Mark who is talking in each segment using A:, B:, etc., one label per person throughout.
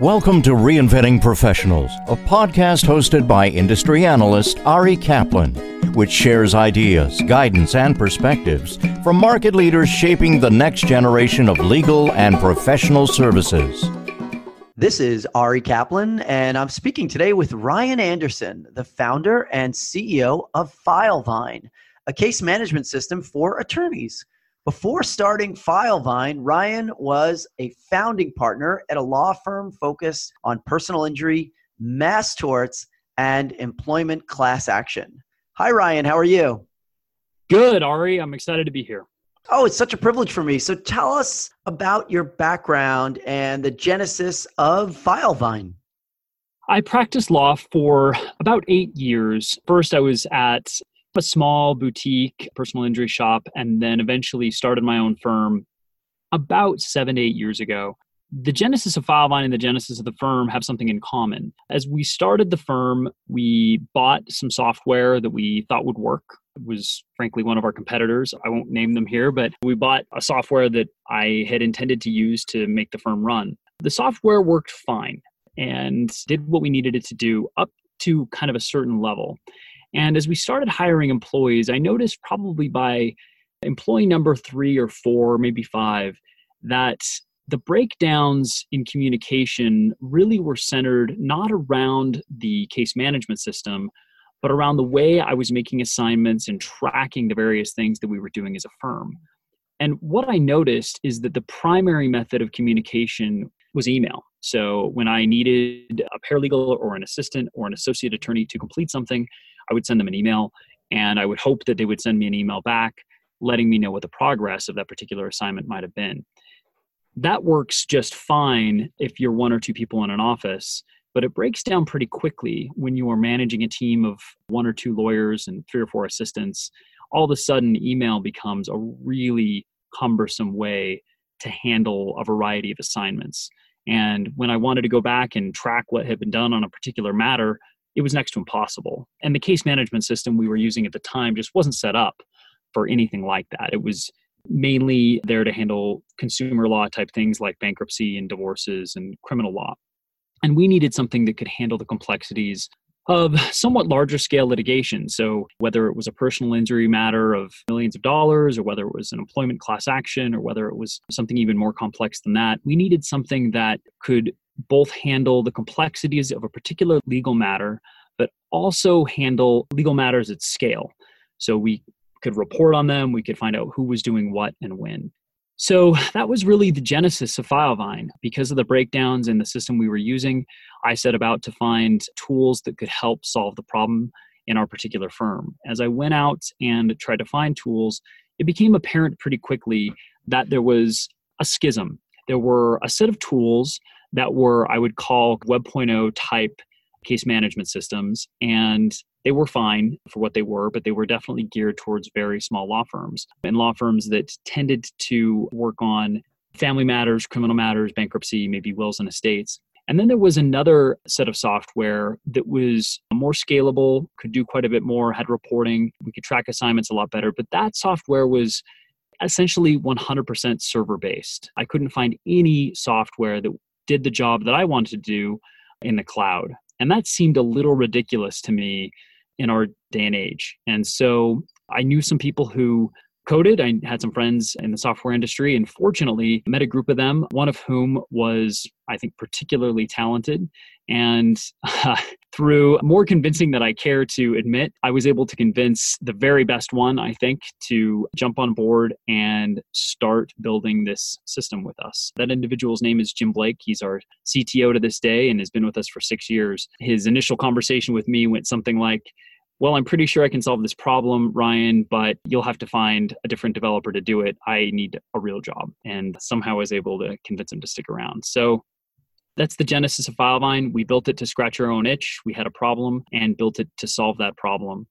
A: Welcome to Reinventing Professionals, a podcast hosted by industry analyst Ari Kaplan, which shares ideas, guidance, and perspectives from market leaders shaping the next generation of legal and professional services.
B: This is Ari Kaplan, and I'm speaking today with Ryan Anderson, the founder and CEO of Filevine, a case management system for attorneys. Before starting Filevine, Ryan was a founding partner at a law firm focused on personal injury, mass torts, and employment class action. Hi, Ryan. How are you?
C: Good, Ari. I'm excited to be here.
B: Oh, it's such a privilege for me. So tell us about your background and the genesis of Filevine.
C: I practiced law for about eight years. First, I was at a small boutique personal injury shop and then eventually started my own firm about seven to eight years ago. The genesis of Filevine and the genesis of the firm have something in common. As we started the firm, we bought some software that we thought would work. It was frankly one of our competitors. I won't name them here, but we bought a software that I had intended to use to make the firm run. The software worked fine and did what we needed it to do up to kind of a certain level. And as we started hiring employees, I noticed probably by employee number three or four, maybe five, that the breakdowns in communication really were centered not around the case management system, but around the way I was making assignments and tracking the various things that we were doing as a firm. And what I noticed is that the primary method of communication was email. So when I needed a paralegal or an assistant or an associate attorney to complete something, I would send them an email and I would hope that they would send me an email back letting me know what the progress of that particular assignment might have been. That works just fine if you're one or two people in an office, but it breaks down pretty quickly when you are managing a team of one or two lawyers and three or four assistants. All of a sudden, email becomes a really cumbersome way to handle a variety of assignments. And when I wanted to go back and track what had been done on a particular matter, it was next to impossible. And the case management system we were using at the time just wasn't set up for anything like that. It was mainly there to handle consumer law type things like bankruptcy and divorces and criminal law. And we needed something that could handle the complexities of somewhat larger scale litigation. So, whether it was a personal injury matter of millions of dollars, or whether it was an employment class action, or whether it was something even more complex than that, we needed something that could both handle the complexities of a particular legal matter, but also handle legal matters at scale. So we could report on them, we could find out who was doing what and when. So that was really the genesis of Filevine. Because of the breakdowns in the system we were using, I set about to find tools that could help solve the problem in our particular firm. As I went out and tried to find tools, it became apparent pretty quickly that there was a schism. There were a set of tools that were, I would call, Web 0.0 type case management systems. And they were fine for what they were, but they were definitely geared towards very small law firms and law firms that tended to work on family matters, criminal matters, bankruptcy, maybe wills and estates. And then there was another set of software that was more scalable, could do quite a bit more, had reporting, we could track assignments a lot better. But that software was essentially 100% server based. I couldn't find any software that did the job that I wanted to do in the cloud. And that seemed a little ridiculous to me in our day and age. And so I knew some people who coded. I had some friends in the software industry and fortunately met a group of them, one of whom was, I think, particularly talented. And uh, through more convincing than I care to admit, I was able to convince the very best one, I think, to jump on board and start building this system with us. That individual's name is Jim Blake. He's our CTO to this day and has been with us for six years. His initial conversation with me went something like, well, I'm pretty sure I can solve this problem, Ryan, but you'll have to find a different developer to do it. I need a real job. And somehow I was able to convince him to stick around. So that's the genesis of Filevine. We built it to scratch our own itch. We had a problem and built it to solve that problem.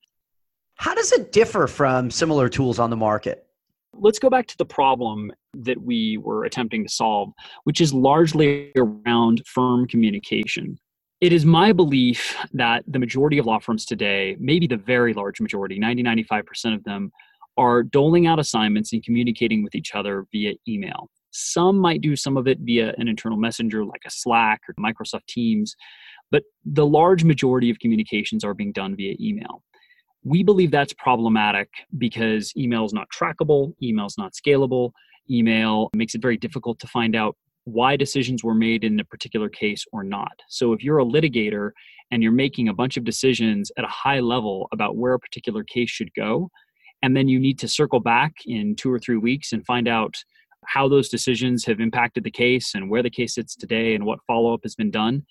B: How does it differ from similar tools on the market?
C: Let's go back to the problem that we were attempting to solve, which is largely around firm communication. It is my belief that the majority of law firms today, maybe the very large majority, 90 95% of them, are doling out assignments and communicating with each other via email. Some might do some of it via an internal messenger like a Slack or Microsoft Teams, but the large majority of communications are being done via email. We believe that's problematic because email is not trackable, email is not scalable, email makes it very difficult to find out why decisions were made in a particular case or not. So if you're a litigator and you're making a bunch of decisions at a high level about where a particular case should go, and then you need to circle back in two or three weeks and find out how those decisions have impacted the case and where the case sits today and what follow up has been done.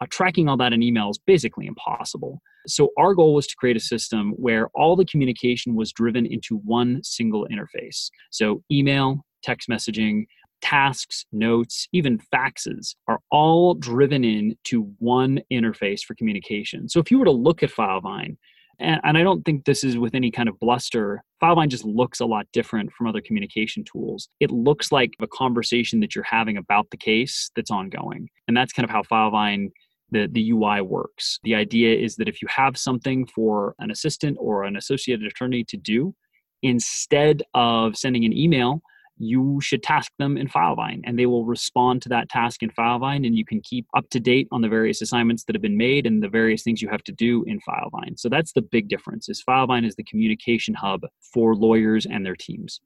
C: Uh, tracking all that in email is basically impossible. So, our goal was to create a system where all the communication was driven into one single interface. So, email, text messaging, tasks, notes, even faxes are all driven in to one interface for communication. So if you were to look at Filevine, and, and I don't think this is with any kind of bluster, Filevine just looks a lot different from other communication tools. It looks like a conversation that you're having about the case that's ongoing. And that's kind of how Filevine the, the UI works. The idea is that if you have something for an assistant or an associated attorney to do, instead of sending an email, you should task them in Filevine and they will respond to that task in Filevine and you can keep up to date on the various assignments that have been made and the various things you have to do in Filevine. So that's the big difference is Filevine is the communication hub for lawyers and their teams.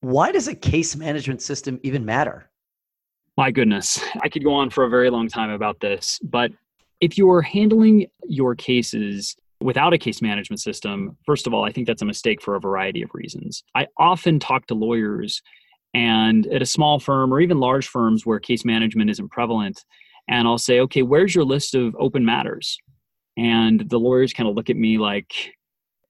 B: Why does a case management system even matter?
C: My goodness, I could go on for a very long time about this, but if you're handling your cases without a case management system, first of all, I think that's a mistake for a variety of reasons. I often talk to lawyers and at a small firm or even large firms where case management isn't prevalent, and I'll say, okay, where's your list of open matters? And the lawyers kind of look at me like,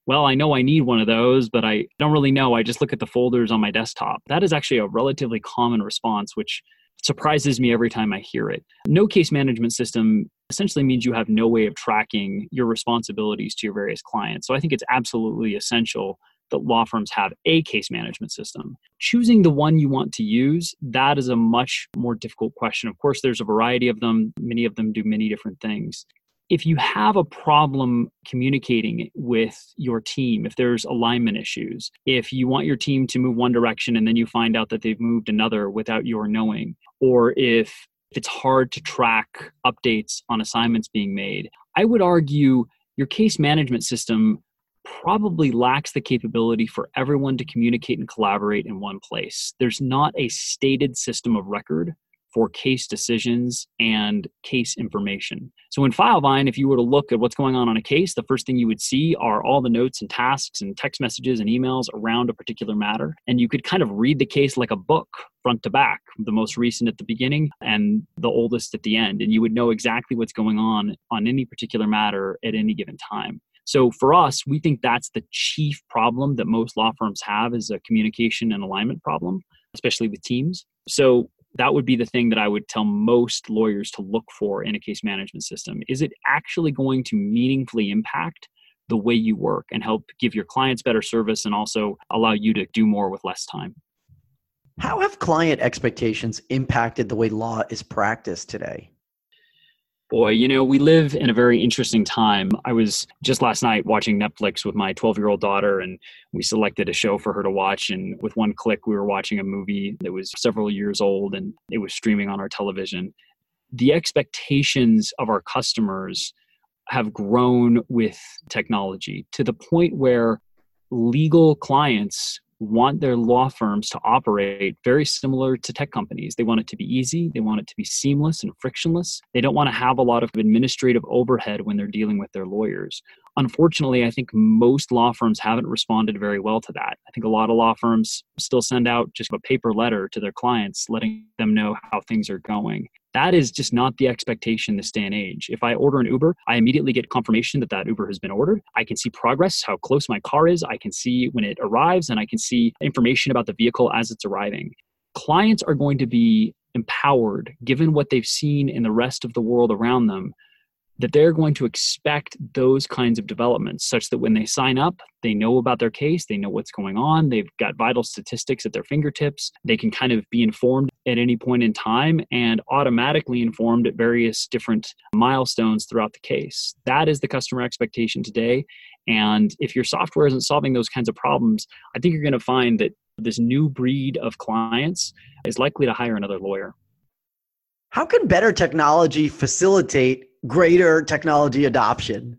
C: well, I know I need one of those, but I don't really know. I just look at the folders on my desktop. That is actually a relatively common response, which surprises me every time I hear it. No case management system essentially means you have no way of tracking your responsibilities to your various clients. So I think it's absolutely essential that law firms have a case management system. Choosing the one you want to use, that is a much more difficult question. Of course, there's a variety of them, many of them do many different things. If you have a problem communicating with your team, if there's alignment issues, if you want your team to move one direction and then you find out that they've moved another without your knowing, or if it's hard to track updates on assignments being made. I would argue your case management system probably lacks the capability for everyone to communicate and collaborate in one place. There's not a stated system of record for case decisions and case information. So in Filevine, if you were to look at what's going on on a case, the first thing you would see are all the notes and tasks and text messages and emails around a particular matter. And you could kind of read the case like a book front to back, the most recent at the beginning and the oldest at the end. And you would know exactly what's going on on any particular matter at any given time. So for us, we think that's the chief problem that most law firms have is a communication and alignment problem, especially with teams. So that would be the thing that I would tell most lawyers to look for in a case management system. Is it actually going to meaningfully impact the way you work and help give your clients better service and also allow you to do more with less time?
B: How have client expectations impacted the way law is practiced today?
C: Boy, you know, we live in a very interesting time. I was just last night watching Netflix with my 12 year old daughter, and we selected a show for her to watch. And with one click, we were watching a movie that was several years old and it was streaming on our television. The expectations of our customers have grown with technology to the point where legal clients want their law firms to operate very similar to tech companies. They want it to be easy, they want it to be seamless and frictionless. They don't want to have a lot of administrative overhead when they're dealing with their lawyers. Unfortunately, I think most law firms haven't responded very well to that. I think a lot of law firms still send out just a paper letter to their clients letting them know how things are going. That is just not the expectation this day and age. If I order an Uber, I immediately get confirmation that that Uber has been ordered. I can see progress, how close my car is. I can see when it arrives, and I can see information about the vehicle as it's arriving. Clients are going to be empowered, given what they've seen in the rest of the world around them, that they're going to expect those kinds of developments such that when they sign up, they know about their case, they know what's going on, they've got vital statistics at their fingertips, they can kind of be informed at any point in time and automatically informed at various different milestones throughout the case. That is the customer expectation today. And if your software isn't solving those kinds of problems, I think you're going to find that this new breed of clients is likely to hire another lawyer.
B: How can better technology facilitate greater technology adoption?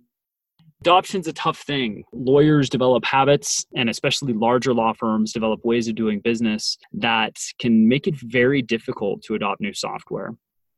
C: Adoption's a tough thing. Lawyers develop habits, and especially larger law firms develop ways of doing business that can make it very difficult to adopt new software.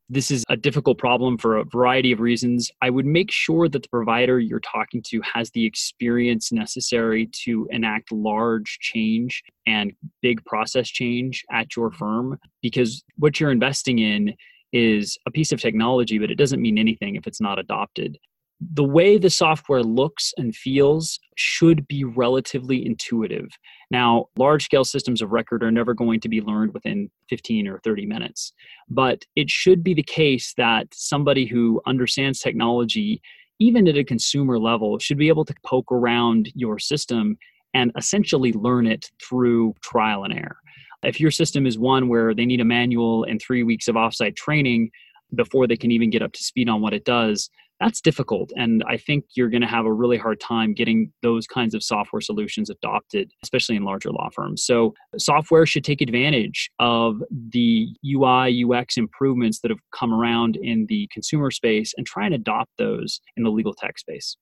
C: This is a difficult problem for a variety of reasons. I would make sure that the provider you're talking to has the experience necessary to enact large change and big process change at your firm because what you're investing in is a piece of technology, but it doesn't mean anything if it's not adopted the way the software looks and feels should be relatively intuitive. Now, large scale systems of record are never going to be learned within 15 or 30 minutes, but it should be the case that somebody who understands technology, even at a consumer level, should be able to poke around your system and essentially learn it through trial and error. If your system is one where they need a manual and three weeks of offsite training before they can even get up to speed on what it does, that's difficult. And I think you're going to have a really hard time getting those kinds of software solutions adopted, especially in larger law firms. So, software should take advantage of the UI, UX improvements that have come around in the consumer space and try and adopt those in the legal tech space.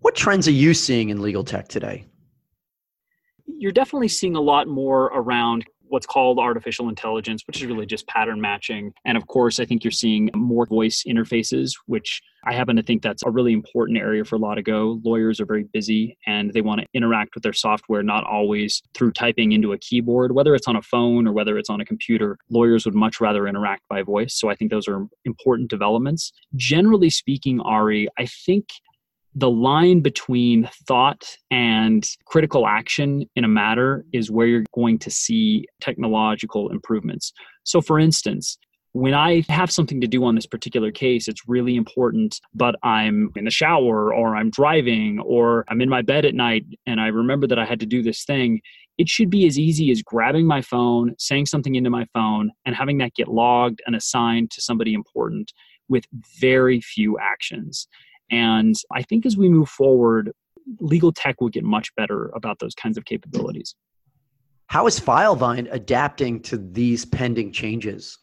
B: What trends are you seeing in legal tech today?
C: You're definitely seeing a lot more around what's called artificial intelligence, which is really just pattern matching. And of course, I think you're seeing more voice interfaces, which I happen to think that's a really important area for law to go. Lawyers are very busy and they want to interact with their software not always through typing into a keyboard, whether it's on a phone or whether it's on a computer. Lawyers would much rather interact by voice. So I think those are important developments. Generally speaking, Ari, I think the line between thought and critical action in a matter is where you're going to see technological improvements. So, for instance, when I have something to do on this particular case, it's really important, but I'm in the shower or I'm driving or I'm in my bed at night and I remember that I had to do this thing. It should be as easy as grabbing my phone, saying something into my phone, and having that get logged and assigned to somebody important with very few actions. And I think as we move forward, legal tech will get much better about those kinds of capabilities.
B: How is Filevine adapting to these pending changes?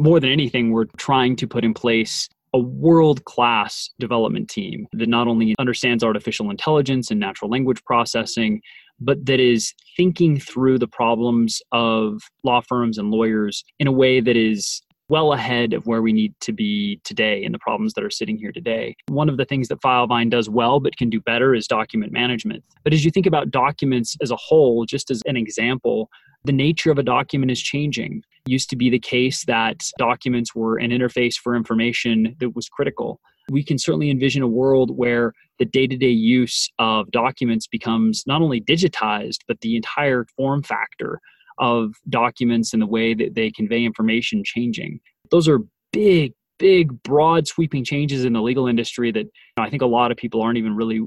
C: More than anything, we're trying to put in place a world class development team that not only understands artificial intelligence and natural language processing, but that is thinking through the problems of law firms and lawyers in a way that is well ahead of where we need to be today and the problems that are sitting here today. One of the things that Filevine does well but can do better is document management. But as you think about documents as a whole, just as an example, the nature of a document is changing. It used to be the case that documents were an interface for information that was critical. We can certainly envision a world where the day to day use of documents becomes not only digitized, but the entire form factor of documents and the way that they convey information changing. Those are big, big, broad, sweeping changes in the legal industry that I think a lot of people aren't even really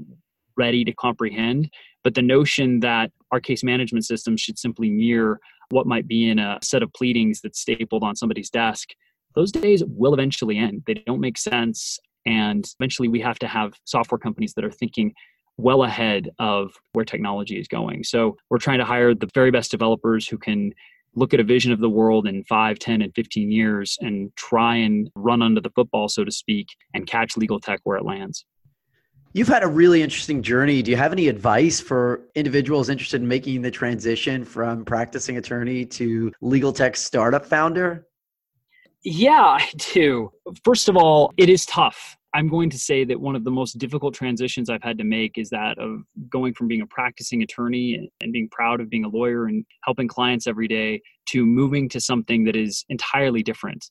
C: ready to comprehend. But the notion that our case management system should simply mirror what might be in a set of pleadings that's stapled on somebody's desk, those days will eventually end. They don't make sense. And eventually, we have to have software companies that are thinking well ahead of where technology is going. So we're trying to hire the very best developers who can look at a vision of the world in 5, 10, and 15 years and try and run under the football, so to speak, and catch legal tech where it lands.
B: You've had a really interesting journey. Do you have any advice for individuals interested in making the transition from practicing attorney to legal tech startup founder?
C: Yeah, I do. First of all, it is tough. I'm going to say that one of the most difficult transitions I've had to make is that of going from being a practicing attorney and being proud of being a lawyer and helping clients every day to moving to something that is entirely different.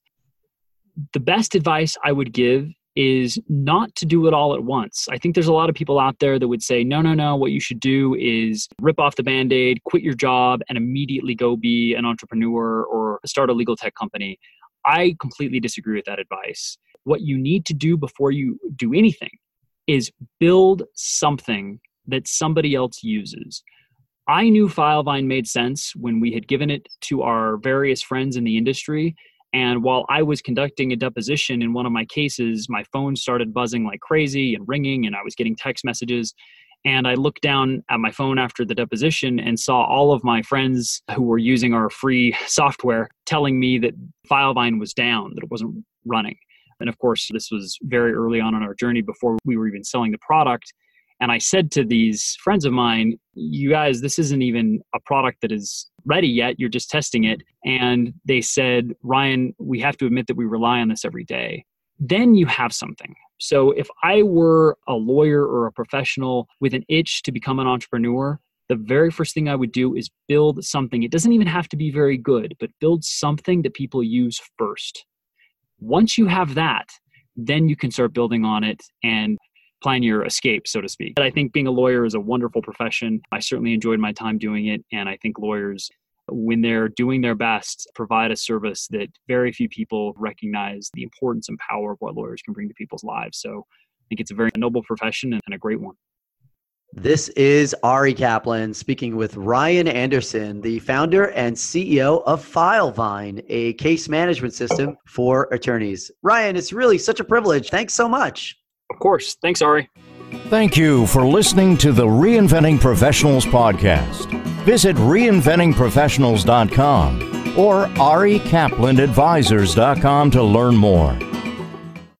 C: The best advice I would give is not to do it all at once. I think there's a lot of people out there that would say, no, no, no, what you should do is rip off the band aid, quit your job, and immediately go be an entrepreneur or start a legal tech company. I completely disagree with that advice what you need to do before you do anything is build something that somebody else uses. I knew Filevine made sense when we had given it to our various friends in the industry. And while I was conducting a deposition in one of my cases, my phone started buzzing like crazy and ringing, and I was getting text messages. And I looked down at my phone after the deposition and saw all of my friends who were using our free software telling me that Filevine was down, that it wasn't running. And of course, this was very early on in our journey before we were even selling the product. And I said to these friends of mine, you guys, this isn't even a product that is ready yet. You're just testing it. And they said, Ryan, we have to admit that we rely on this every day. Then you have something. So if I were a lawyer or a professional with an itch to become an entrepreneur, the very first thing I would do is build something. It doesn't even have to be very good, but build something that people use first. Once you have that, then you can start building on it and plan your escape, so to speak. But I think being a lawyer is a wonderful profession. I certainly enjoyed my time doing it. And I think lawyers, when they're doing their best, provide a service that very few people recognize the importance and power of what lawyers can bring to people's lives. So I think it's a very noble profession and a great one.
B: This is Ari Kaplan speaking with Ryan Anderson, the founder and CEO of Filevine, a case management system for attorneys. Ryan, it's really such a privilege. Thanks so much.
C: Of course. Thanks, Ari.
A: Thank you for listening to the Reinventing Professionals podcast. Visit reinventingprofessionals.com or arikaplanadvisors.com to learn more.